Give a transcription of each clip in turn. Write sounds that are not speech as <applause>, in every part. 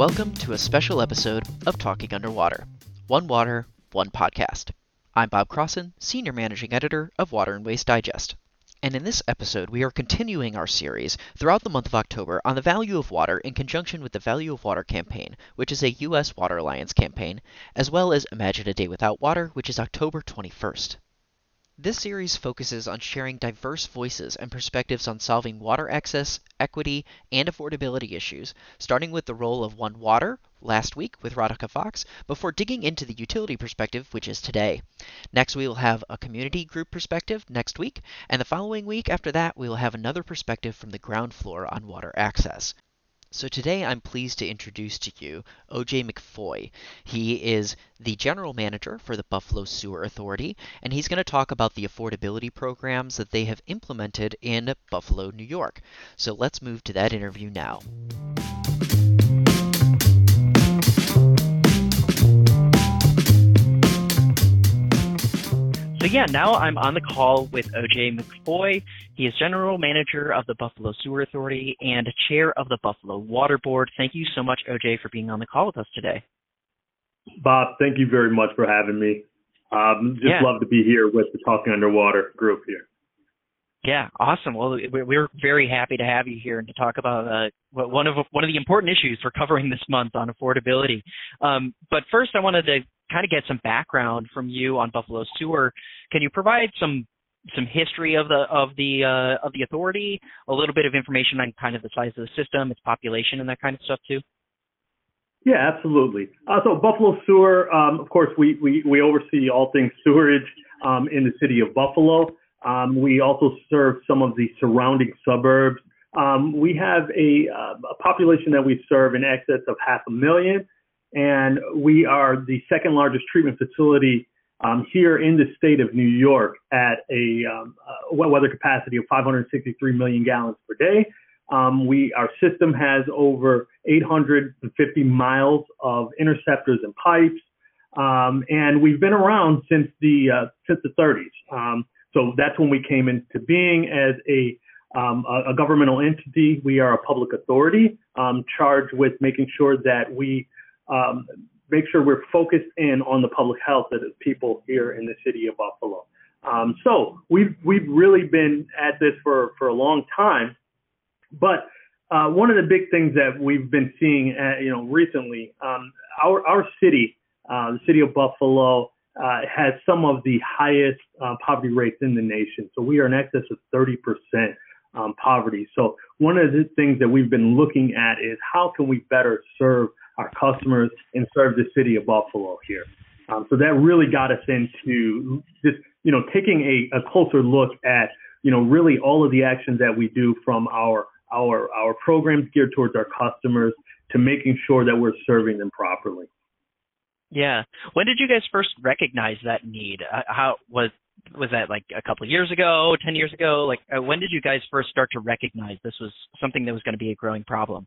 Welcome to a special episode of Talking Underwater One Water, One Podcast. I'm Bob Crossen, Senior Managing Editor of Water and Waste Digest. And in this episode, we are continuing our series throughout the month of October on the value of water in conjunction with the Value of Water campaign, which is a U.S. Water Alliance campaign, as well as Imagine a Day Without Water, which is October 21st. This series focuses on sharing diverse voices and perspectives on solving water access, equity, and affordability issues, starting with the role of One Water last week with Radhika Fox, before digging into the utility perspective, which is today. Next, we will have a community group perspective next week, and the following week after that, we will have another perspective from the ground floor on water access. So today I'm pleased to introduce to you OJ McFoy. He is the general manager for the Buffalo Sewer Authority, and he's going to talk about the affordability programs that they have implemented in Buffalo, New York. So let's move to that interview now. So yeah, now I'm on the call with OJ McFoy. He is general manager of the Buffalo Sewer Authority and chair of the Buffalo Water Board. Thank you so much, OJ, for being on the call with us today. Bob, thank you very much for having me. Um, just yeah. love to be here with the Talking Underwater group here. Yeah, awesome. Well, we're very happy to have you here and to talk about uh, one of one of the important issues we're covering this month on affordability. Um, but first, I wanted to kind of get some background from you on Buffalo Sewer. Can you provide some some history of the of the uh, of the authority, a little bit of information on kind of the size of the system, its population, and that kind of stuff too? Yeah, absolutely. Uh, so Buffalo Sewer, um, of course, we, we we oversee all things sewerage um, in the city of Buffalo. Um, we also serve some of the surrounding suburbs. Um, we have a, uh, a, population that we serve in excess of half a million, and we are the second largest treatment facility um, here in the state of New York at a, um, weather capacity of 563 million gallons per day. Um, we our system has over 850 miles of interceptors and pipes, um, and we've been around since the uh, since the 30s. So that's when we came into being as a, um, a, a, governmental entity. We are a public authority um, charged with making sure that we um, make sure we're focused in on the public health of the people here in the city of Buffalo. Um, so we've we've really been at this for for a long time, but uh, one of the big things that we've been seeing, at, uh, you know, recently, um, our our city, uh, the city of Buffalo, uh, has some of the highest uh, poverty rates in the nation. So we are in excess of 30% um, poverty. So one of the things that we've been looking at is how can we better serve our customers and serve the city of Buffalo here. Um, so that really got us into just, you know, taking a, a closer look at, you know, really all of the actions that we do from our our our programs geared towards our customers to making sure that we're serving them properly. Yeah. When did you guys first recognize that need? Uh, how was was that like a couple of years ago, 10 years ago? Like uh, when did you guys first start to recognize this was something that was going to be a growing problem?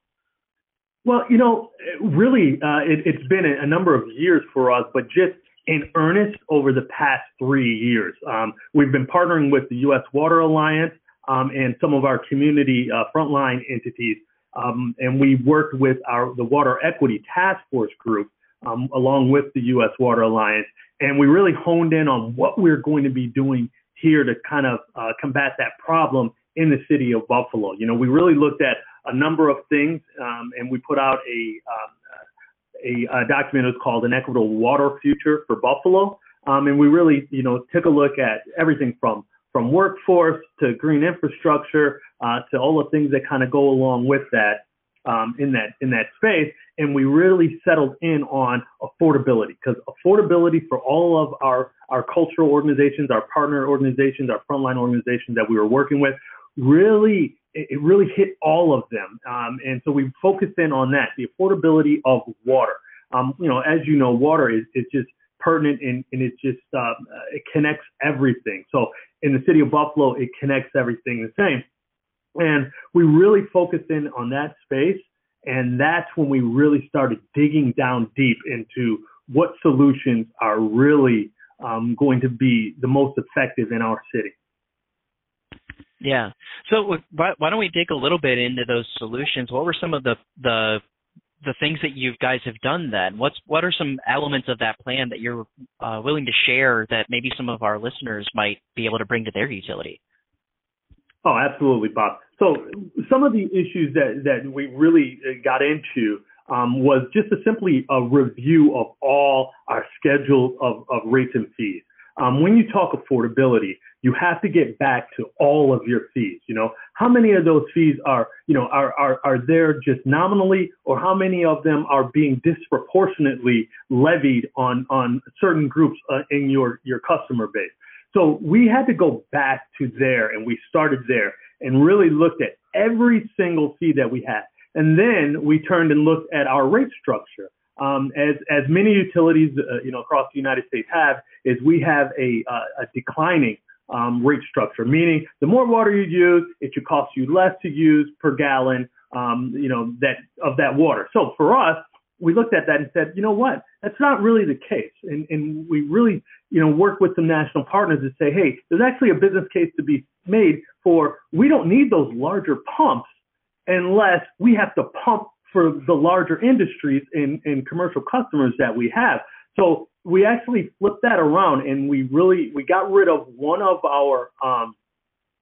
Well, you know, really, uh, it, has been a, number of years for us, but just in earnest over the past three years. Um, we've been partnering with the U.S. Water Alliance um, and some of our community uh, frontline entities, um, and we worked with our the Water Equity Task Force group um, along with the U.S. Water Alliance. And we really honed in on what we're going to be doing here to kind of uh, combat that problem in the city of Buffalo. You know, we really looked at a number of things, um, and we put out a, um, a, a document that was called an equitable water future for Buffalo. Um, and we really, you know, took a look at everything from from workforce to green infrastructure uh, to all the things that kind of go along with that um, in that in that space, and we really settled in on affordability because affordability for all of our our cultural organizations, our partner organizations, our frontline organizations that we were working with, really it really hit all of them, um, and so we focused in on that the affordability of water. Um, you know, as you know, water is just pertinent and, and it just um, it connects everything. So in the city of Buffalo, it connects everything the same. And we really focused in on that space. And that's when we really started digging down deep into what solutions are really um, going to be the most effective in our city. Yeah. So why, don't we dig a little bit into those solutions? What were some of the the the things that you guys have done then? What's what are some elements of that plan that you're uh, willing to share that maybe some of our listeners might be able to bring to their utility? Oh, absolutely, Bob. So some of the issues that that we really uh, got into um, was just a simply a review of all our schedules of, of rates and fees. Um, when you talk affordability, you have to get back to all of your fees. You know, how many of those fees are, you know, are, are, are there just nominally or how many of them are being disproportionately levied on, on certain groups uh, in your, your customer base? So we had to go back to there and we started there and really looked at every single fee that we had. And then we turned and looked at our rate structure. Um, as as many utilities, uh, you know, across the United States have, is we have a, uh, a declining um, rate structure, meaning the more water you use, it should cost you less to use per gallon, um, you know, that of that water. So for us, we looked at that and said, you know what, that's not really the case. And, and we really, you know, work with some national partners to say, hey, there's actually a business case to be made for we don't need those larger pumps unless we have to pump for the larger industries and, and commercial customers that we have. So we actually flipped that around and we really we got rid of one of our um,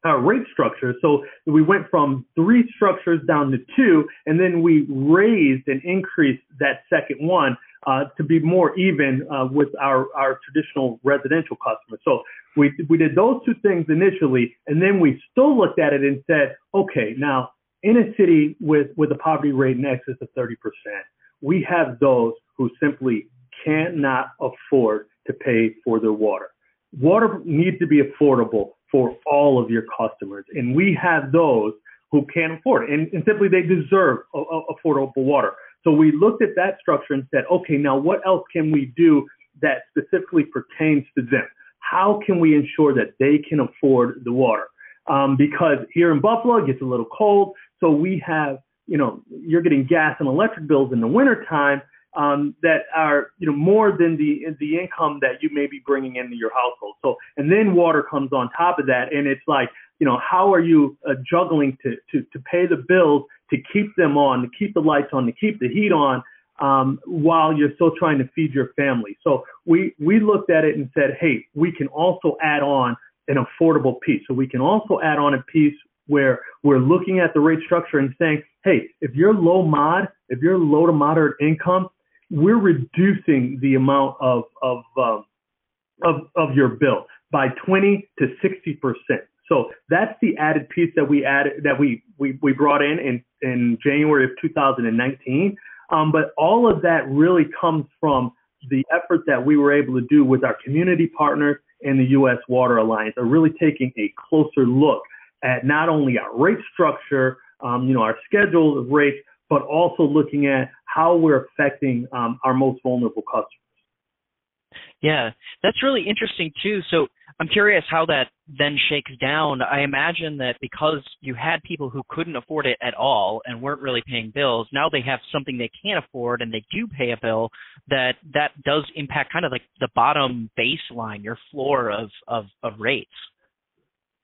our rate structures. So we went from three structures down to two, and then we raised and increased that second one uh, to be more even uh, with our, our traditional residential customers. So we we did those two things initially, and then we still looked at it and said, okay, now in a city with with a poverty rate in excess of 30%, we have those who simply cannot afford to pay for their water. Water needs to be affordable for all of your customers, and we have those who can't afford it, and, and simply they deserve a, a affordable water. So we looked at that structure and said, okay, now what else can we do that specifically pertains to them? How can we ensure that they can afford the water? Um, because here in Buffalo, it gets a little cold. So we have, you know, you're getting gas and electric bills in the wintertime um, that are, you know, more than the the income that you may be bringing into your household. So, and then water comes on top of that, and it's like, you know, how are you uh, juggling to, to to pay the bills, to keep them on, to keep the lights on, to keep the heat on, um, while you're still trying to feed your family. So we we looked at it and said, hey, we can also add on an affordable piece. So we can also add on a piece where we're looking at the rate structure and saying, hey, if you're low mod, if you're low to moderate income, we're reducing the amount of of um, of, of your bill by 20 to 60 percent. So that's the added piece that we added that we we, we brought in, in in January of 2019. Um, but all of that really comes from the effort that we were able to do with our community partners and the U.S. Water Alliance are really taking a closer look at not only our rate structure, um, you know, our schedule of rates, but also looking at how we're affecting um, our most vulnerable customers. Yeah, that's really interesting too. So I'm curious how that then shakes down. I imagine that because you had people who couldn't afford it at all and weren't really paying bills, now they have something they can't afford and they do pay a bill. That that does impact kind of like the bottom baseline, your floor of of, of rates.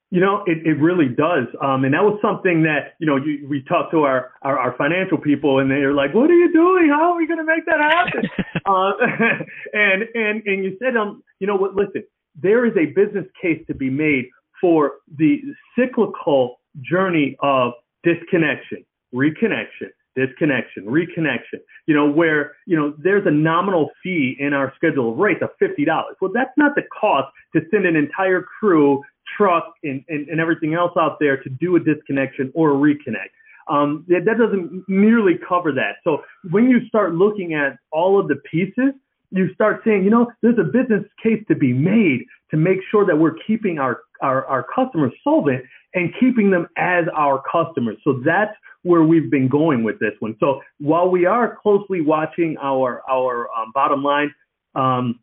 You know, it, it really does. Um, and that was something that, you know, you, we talked to our, our, our financial people and they're like, what are you doing? How are we going to make that happen? <laughs> uh, <laughs> and, and, and you said, um, you know what, listen, there is a business case to be made for the cyclical journey of disconnection, reconnection, disconnection, reconnection, you know, where, you know, there's a nominal fee in our schedule of rates of $50. Well, that's not the cost to send an entire crew truck and, and, and everything else out there to do a disconnection or a reconnect. Um, that, that doesn't merely cover that. So when you start looking at all of the pieces, you start saying, you know, there's a business case to be made to make sure that we're keeping our, our, our customers solvent and keeping them as our customers. So that's where we've been going with this one. So while we are closely watching our, our um, bottom line, um,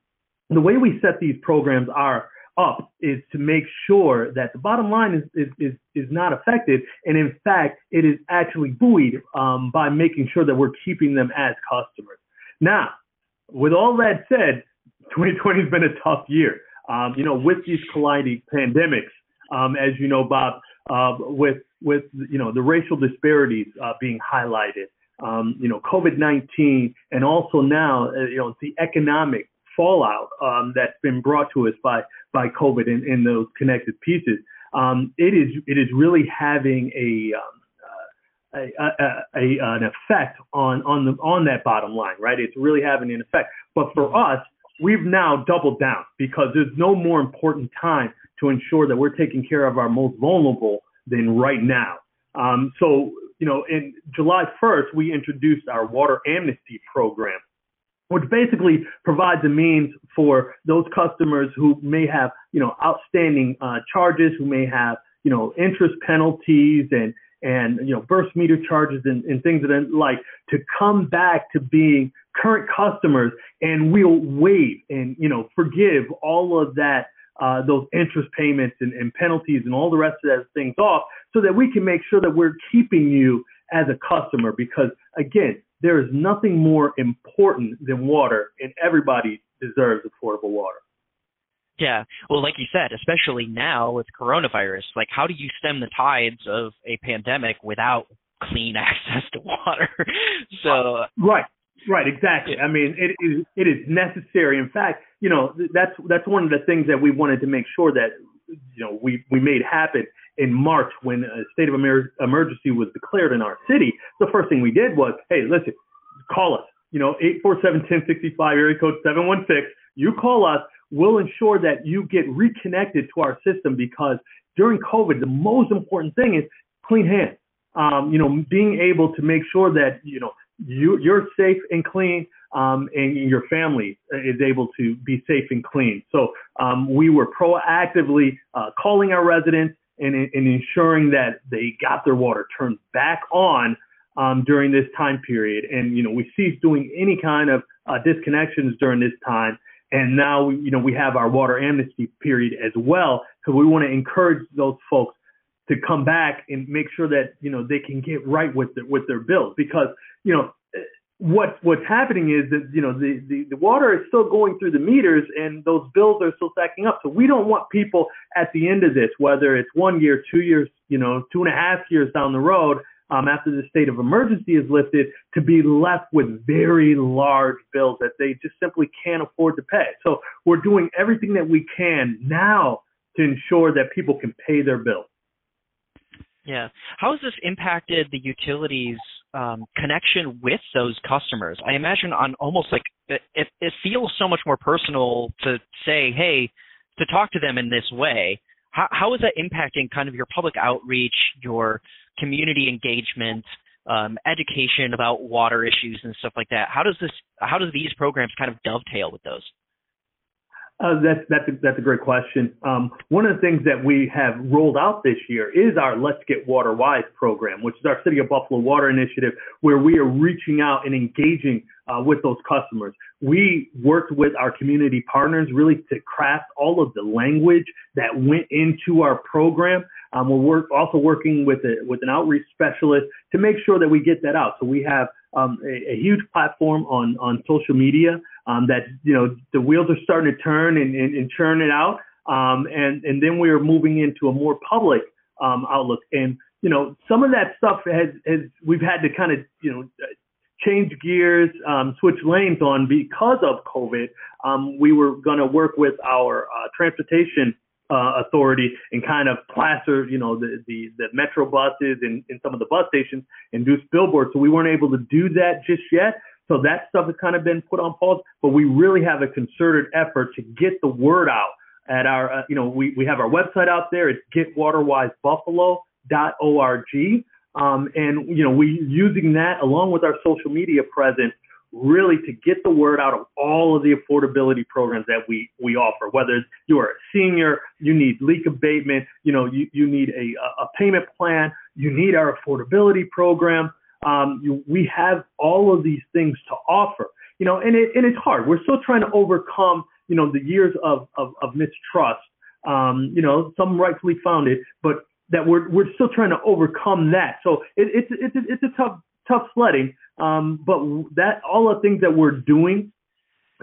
the way we set these programs are up is to make sure that the bottom line is is is, is not affected, and in fact, it is actually buoyed um, by making sure that we're keeping them as customers. Now, with all that said, 2020 has been a tough year. Um, you know, with these colliding pandemics, um, as you know, Bob, uh, with with you know the racial disparities uh, being highlighted, um, you know, COVID-19, and also now, uh, you know, the economic fallout um, that's been brought to us by by COVID in, in those connected pieces. Um, it is it is really having a, um, a, a, a, an effect on on the on that bottom line, right? It's really having an effect. But for us, we've now doubled down because there's no more important time to ensure that we're taking care of our most vulnerable than right now. Um, so, you know, in July 1st, we introduced our water amnesty program, which basically provides a means for those customers who may have, you know, outstanding uh, charges, who may have, you know, interest penalties and and you know burst meter charges and, and things of that like to come back to being current customers and we'll waive and you know forgive all of that uh, those interest payments and, and penalties and all the rest of those things off so that we can make sure that we're keeping you as a customer because again there is nothing more important than water and everybody deserves affordable water yeah. Well, like you said, especially now with coronavirus, like how do you stem the tides of a pandemic without clean <laughs> access to water? <laughs> so Right. Right, exactly. I mean, it is it is necessary. In fact, you know, that's that's one of the things that we wanted to make sure that you know we we made happen in March when a state of emer- emergency was declared in our city. The first thing we did was, hey, listen, call us. You know, eight four seven ten sixty five area code seven one six. You call us we'll ensure that you get reconnected to our system because during COVID, the most important thing is clean hands. Um, you know, being able to make sure that, you know, you, you're safe and clean, um, and your family is able to be safe and clean. So um, we were proactively uh, calling our residents and, and, ensuring that they got their water turned back on um, during this time period. And you know, we ceased doing any kind of uh, disconnections during this time. And now, you know, we have our water amnesty period as well. So we want to encourage those folks to come back and make sure that, you know, they can get right with their, with their bills because, you know, what what's happening is that you know the, the the water is still going through the meters and those bills are still stacking up so we don't want people at the end of this whether it's one year two years you know two and a half years down the road um, after the state of emergency is lifted to be left with very large bills that they just simply can't afford to pay. So we're doing everything that we can now to ensure that people can pay their bills. Yeah. How has this impacted the utilities um, connection with those customers? I imagine on almost like it, it feels so much more personal to say, hey, to talk to them in this way. How, how is that impacting kind of your public outreach, your community engagement, um, education about water issues and stuff like that. How does this? How does these programs kind of dovetail with those? Uh, that's that's a, that's a great question. Um, one of the things that we have rolled out this year is our Let's Get Water Wise program, which is our City of Buffalo Water Initiative, where we are reaching out and engaging uh, with those customers. We worked with our community partners really to craft all of the language that went into our program. Um, we're work, also working with a, with an outreach specialist to make sure that we get that out. So we have um, a, a, huge platform on on social media um, that you know the wheels are starting to turn and, and, and churn it out. Um, and and then we are moving into a more public um, outlook. And you know some of that stuff has has we've had to kind of you know change gears, um, switch lanes on because of COVID. Um, we were going to work with our uh, transportation uh, authority and kind of plaster, you know, the, the, the metro buses and, and some of the bus stations and do billboards. So we weren't able to do that just yet. So that stuff has kind of been put on pause, but we really have a concerted effort to get the word out at our, uh, you know, we, we have our website out there. It's getwaterwisebuffalo.org. Um, and, you know, we're using that along with our social media presence really to get the word out of all of the affordability programs that we, we offer. Whether you're a senior, you need leak abatement, you know, you, you need a, a payment plan, you need our affordability program. Um, you, we have all of these things to offer, you know, and it, and it's hard. We're still trying to overcome, you know, the years of, of, of mistrust, um, you know, some rightfully founded, but that we're, we're still trying to overcome that. So it, it's, it's, it's a tough, tough sledding. Um, but that all the things that we're doing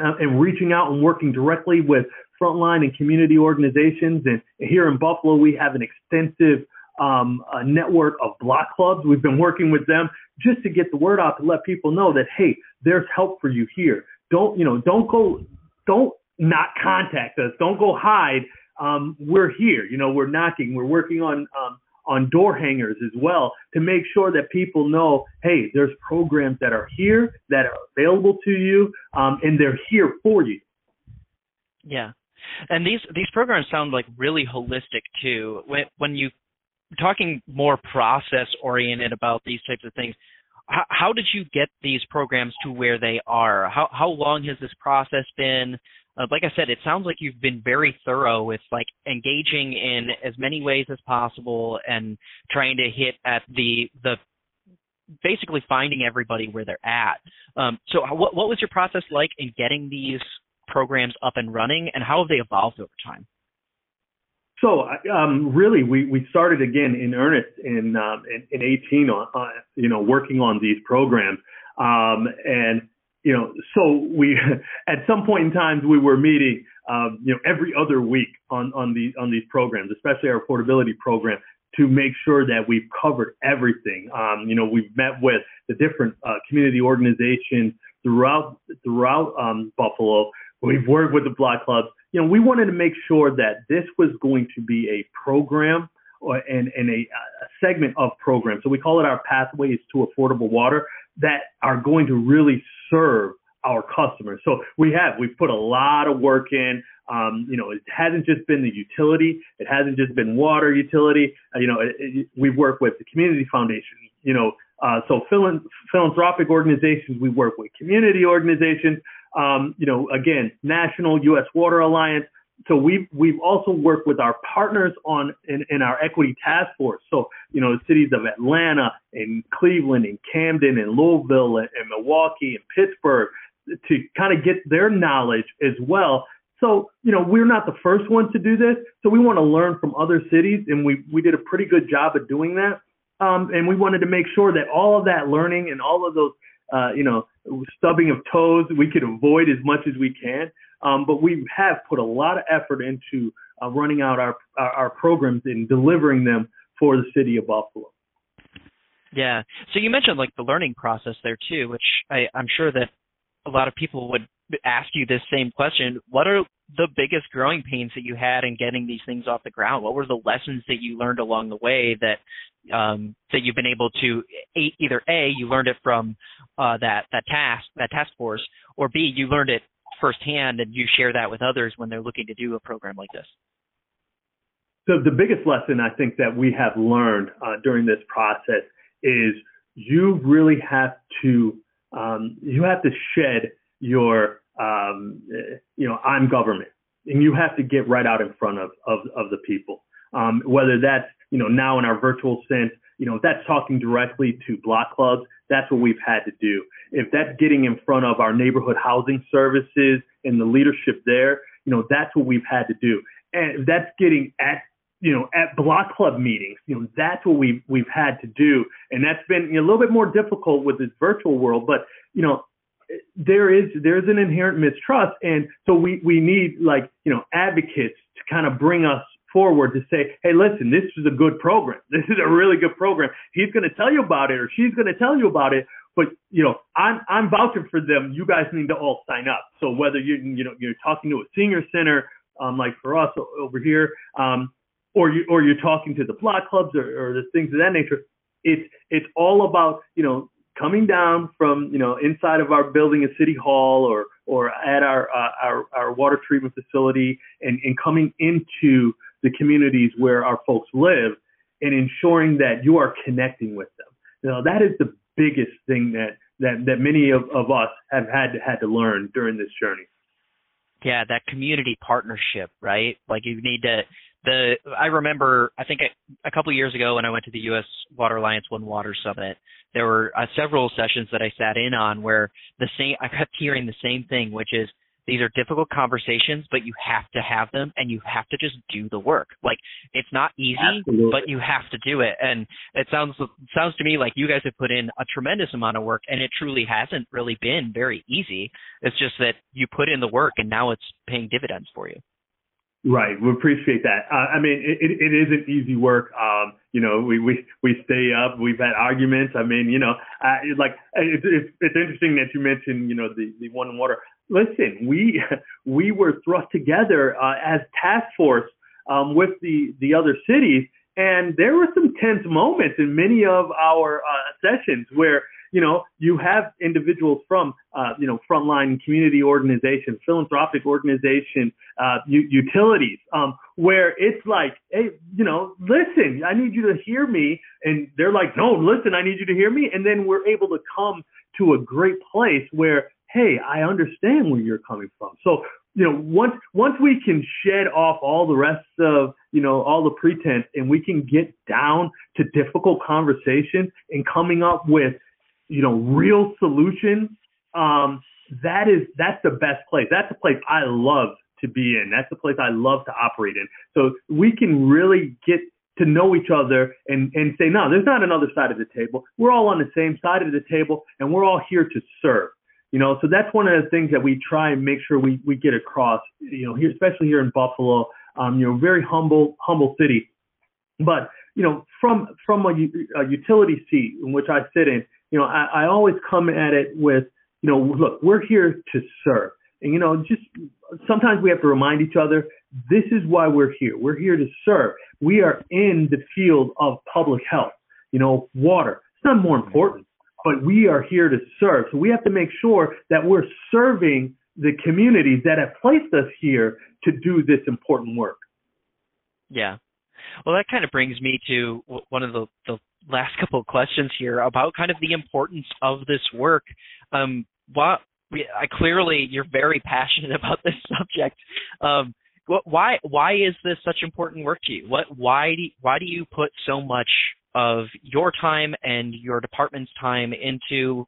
uh, and reaching out and working directly with frontline and community organizations. And here in Buffalo, we have an extensive um, a network of block clubs. We've been working with them just to get the word out to let people know that hey, there's help for you here. Don't you know? Don't go. Don't not contact us. Don't go hide. Um, we're here. You know, we're knocking. We're working on um, on door hangers as well to make sure that people know, hey, there's programs that are here that are available to you, um, and they're here for you. Yeah, and these these programs sound like really holistic too. When when you talking more process oriented about these types of things, how, how did you get these programs to where they are? How how long has this process been? Uh, like I said, it sounds like you've been very thorough with like engaging in as many ways as possible and trying to hit at the the basically finding everybody where they're at. Um, so, what what was your process like in getting these programs up and running, and how have they evolved over time? So, um, really, we, we started again in earnest in um, in, in 18 on, uh, you know working on these programs, um, and you know so we <laughs> at some point in time we were meeting um, you know every other week on on these on these programs, especially our affordability program, to make sure that we've covered everything. Um, you know, we've met with the different uh, community organizations throughout throughout um, Buffalo. We've worked with the block clubs. You know, we wanted to make sure that this was going to be a program or and, and a, a segment of program. So we call it our pathways to affordable water that are going to really serve our customers. So we have we've put a lot of work in. Um, you know, it hasn't just been the utility. It hasn't just been water utility. Uh, you know, it, it, we've worked with the community foundation. You know, uh, so philanthropic organizations. We work with community organizations um, you know, again, National U.S. Water Alliance. So we've we've also worked with our partners on in, in our equity task force. So you know, the cities of Atlanta and Cleveland and Camden and Louisville and, and Milwaukee and Pittsburgh to kind of get their knowledge as well. So, you know, we're not the first ones to do this. So we want to learn from other cities and we, we did a pretty good job of doing that. Um, and we wanted to make sure that all of that learning and all of those, uh, you know, stubbing of toes we could avoid as much as we can. Um, but we have put a lot of effort into uh, running out our, our, our programs and delivering them for the city of Buffalo. Yeah. So you mentioned like the learning process there too, which I, I'm sure that a lot of people would ask you this same question. What are the biggest growing pains that you had in getting these things off the ground? What were the lessons that you learned along the way that um, that you've been able to either a you learned it from uh, that that task that task force, or b you learned it firsthand and you share that with others when they're looking to do a program like this? So the biggest lesson I think that we have learned uh, during this process is you really have to um, you have to shed your um, you know I'm government and you have to get right out in front of of, of the people. Um, whether that's you know now in our virtual sense, you know that's talking directly to block clubs. That's what we've had to do. If that's getting in front of our neighborhood housing services and the leadership there, you know that's what we've had to do. And that's getting at you know, at block club meetings, you know, that's what we've we've had to do, and that's been a little bit more difficult with this virtual world. But you know, there is there's an inherent mistrust, and so we we need like you know advocates to kind of bring us forward to say, hey, listen, this is a good program. <laughs> This is a really good program. He's going to tell you about it, or she's going to tell you about it. But you know, I'm I'm vouching for them. You guys need to all sign up. So whether you you know you're talking to a senior center, um, like for us over here, um, or you or you're talking to the block clubs or, or the things of that nature. It's it's all about you know coming down from you know inside of our building at City Hall or or at our uh, our, our water treatment facility and, and coming into the communities where our folks live and ensuring that you are connecting with them. Know that is the biggest thing that that that many of, of us have had to, had to learn during this journey. Yeah, that community partnership, right? Like you need to the I remember I think a, a couple of years ago when I went to the U.S. Water Alliance One Water Summit, there were uh, several sessions that I sat in on where the same I kept hearing the same thing, which is these are difficult conversations, but you have to have them and you have to just do the work. Like it's not easy, Absolutely. but you have to do it. And it sounds sounds to me like you guys have put in a tremendous amount of work and it truly hasn't really been very easy. It's just that you put in the work and now it's paying dividends for you. Right. We appreciate that. Uh, I mean, it, it, it isn't easy work. Um, you know, we, we, we stay up. We've had arguments. I mean, you know, uh, like it's, it's, it's interesting that you mentioned, you know, the, the one water. Listen, we, <laughs> we were thrust together, uh, as task force, um, with the, the other cities. And there were some tense moments in many of our, uh, sessions where, you know, you have individuals from, uh, you know, frontline community organizations, philanthropic organizations, uh, utilities, um, where it's like, hey, you know, listen, I need you to hear me. And they're like, no, listen, I need you to hear me. And then we're able to come to a great place where, hey, I understand where you're coming from. So, you know, once once we can shed off all the rest of, you know, all the pretense and we can get down to difficult conversation and coming up with you know, real solutions, um, that is that's the best place. That's the place I love to be in. That's the place I love to operate in. So we can really get to know each other and, and say, no, there's not another side of the table. We're all on the same side of the table and we're all here to serve. You know, so that's one of the things that we try and make sure we, we get across, you know, here, especially here in Buffalo, um, you know, very humble, humble city. But, you know, from, from a, a utility seat in which I sit in, you know, I, I always come at it with, you know, look, we're here to serve. And, you know, just sometimes we have to remind each other, this is why we're here. We're here to serve. We are in the field of public health, you know, water. It's not more important, but we are here to serve. So we have to make sure that we're serving the communities that have placed us here to do this important work. Yeah. Well, that kind of brings me to one of the, the last couple of questions here about kind of the importance of this work. Um, why, I clearly you're very <laughs> passionate about this subject. Um, why why is this such important work to you? What why do why do you put so much of your time and your department's time into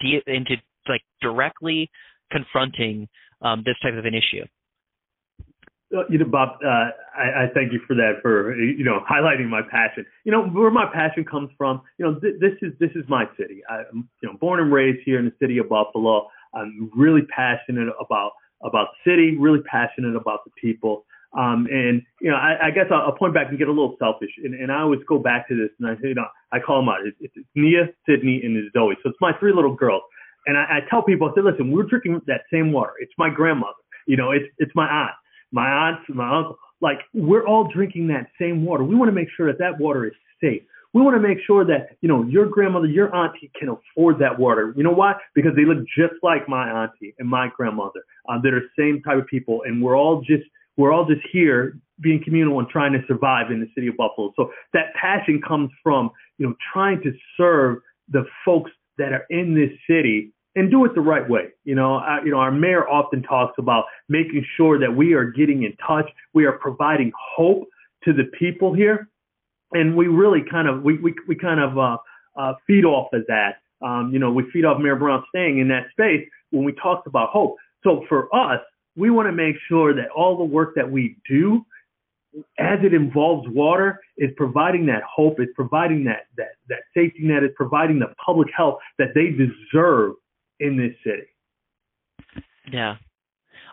into like directly confronting um, this type of an issue? Uh, you know, Bob, uh, I, I thank you for that, for you know, highlighting my passion. You know, where my passion comes from. You know, th- this is this is my city. I'm you know born and raised here in the city of Buffalo. I'm really passionate about about the city. Really passionate about the people. Um, and you know, I, I guess I'll, I'll point back and get a little selfish, and, and I always go back to this, and I you know, I call them out. It's, it's Nia, Sydney, and Zoe. So it's my three little girls. And I, I tell people, I say, listen, we're drinking that same water. It's my grandmother. You know, it's it's my aunt my aunts, my uncle, like we're all drinking that same water. We want to make sure that that water is safe. We want to make sure that, you know, your grandmother, your auntie can afford that water. You know why? Because they look just like my auntie and my grandmother. Uh, they're the same type of people. And we're all just, we're all just here being communal and trying to survive in the city of Buffalo. So that passion comes from, you know, trying to serve the folks that are in this city and do it the right way. You know, uh, you know, our mayor often talks about making sure that we are getting in touch, we are providing hope to the people here, and we really kind of we we we kind of uh, uh, feed off of that. Um, you know, we feed off Mayor Brown staying in that space when we talked about hope. So for us, we want to make sure that all the work that we do as it involves water, is providing that hope, is providing that that that safety net, is providing the public health that they deserve in this city. Yeah.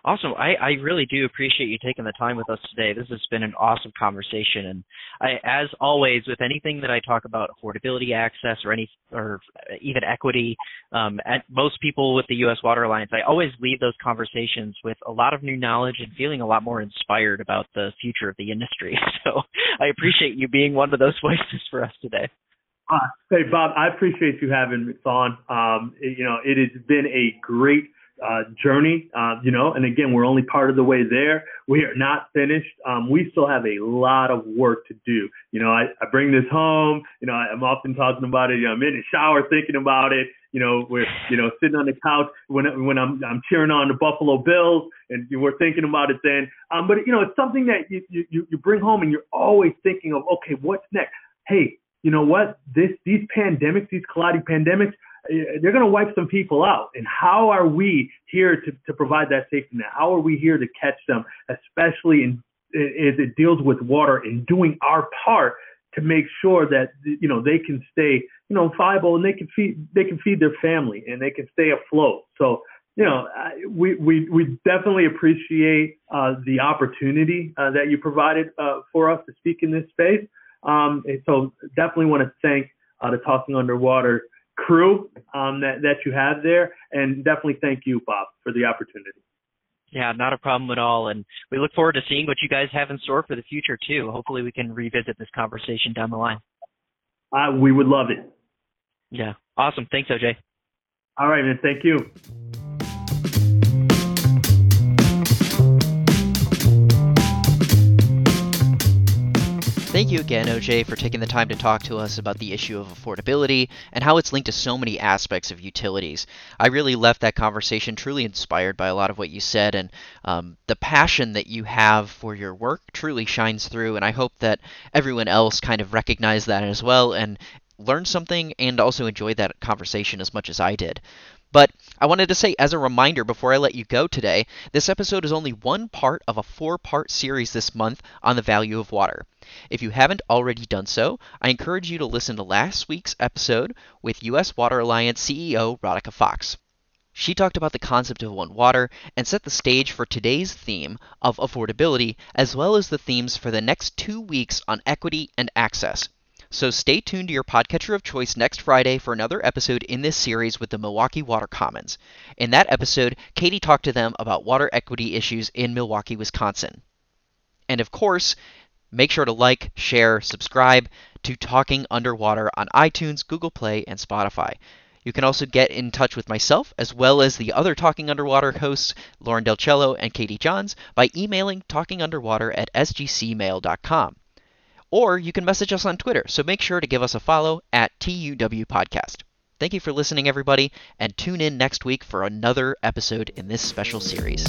Awesome. I, I really do appreciate you taking the time with us today. This has been an awesome conversation. And I, as always, with anything that I talk about affordability, access, or any, or even equity, um, at most people with the U.S. Water Alliance, I always leave those conversations with a lot of new knowledge and feeling a lot more inspired about the future of the industry. <laughs> So I appreciate you being one of those voices for us today. Uh, hey, Bob, I appreciate you having me on. Um, you know, it has been a great uh, journey, uh, you know, and again, we're only part of the way there. We are not finished. Um, we still have a lot of work to do. You know, I, I bring this home, you know, I, I'm often talking about it. You know, I'm in the shower thinking about it. You know, we're, you know, sitting on the couch when, when I'm, I'm cheering on the Buffalo Bills and we're thinking about it then. Um, but, you know, it's something that you, you, you bring home and you're always thinking of, okay, what's next? Hey, you know what? This these pandemics, these colliding pandemics, eh, they're going to wipe some people out. And how are we here to, to provide that safety net? How are we here to catch them, especially in, as it deals with water and doing our part to make sure that you know they can stay you know viable and they can feed they can feed their family and they can stay afloat. So you know, we, we, we definitely appreciate uh, the opportunity uh, that you provided uh, for us to speak in this space. Um, so definitely want to thank uh, the Talking Underwater crew um, that, that you have there. And definitely thank you, Bob, for the opportunity. Yeah, not a problem at all. And we look forward to seeing what you guys have in store for the future, too. Hopefully, we can revisit this conversation down the line. Uh, we would love it. Yeah. Awesome. Thanks, OJ. All right, man. Thank you. Thank you again, OJ, for taking the time to talk to us about the issue of affordability and how it's linked to so many aspects of utilities. I really left that conversation truly inspired by a lot of what you said, and um, the passion that you have for your work truly shines through. And I hope that everyone else kind of recognized that as well and learned something and also enjoyed that conversation as much as I did. But I wanted to say, as a reminder before I let you go today, this episode is only one part of a four part series this month on the value of water. If you haven't already done so, I encourage you to listen to last week's episode with U.S. Water Alliance CEO Radhika Fox. She talked about the concept of One Water and set the stage for today's theme of affordability, as well as the themes for the next two weeks on equity and access. So stay tuned to your podcatcher of choice next Friday for another episode in this series with the Milwaukee Water Commons. In that episode, Katie talked to them about water equity issues in Milwaukee, Wisconsin. And of course, make sure to like, share, subscribe to Talking Underwater on iTunes, Google Play, and Spotify. You can also get in touch with myself as well as the other Talking Underwater hosts, Lauren Del Ciello and Katie Johns, by emailing talkingunderwater at sgcmail.com or you can message us on Twitter. So make sure to give us a follow at TUW Podcast. Thank you for listening, everybody, and tune in next week for another episode in this special series.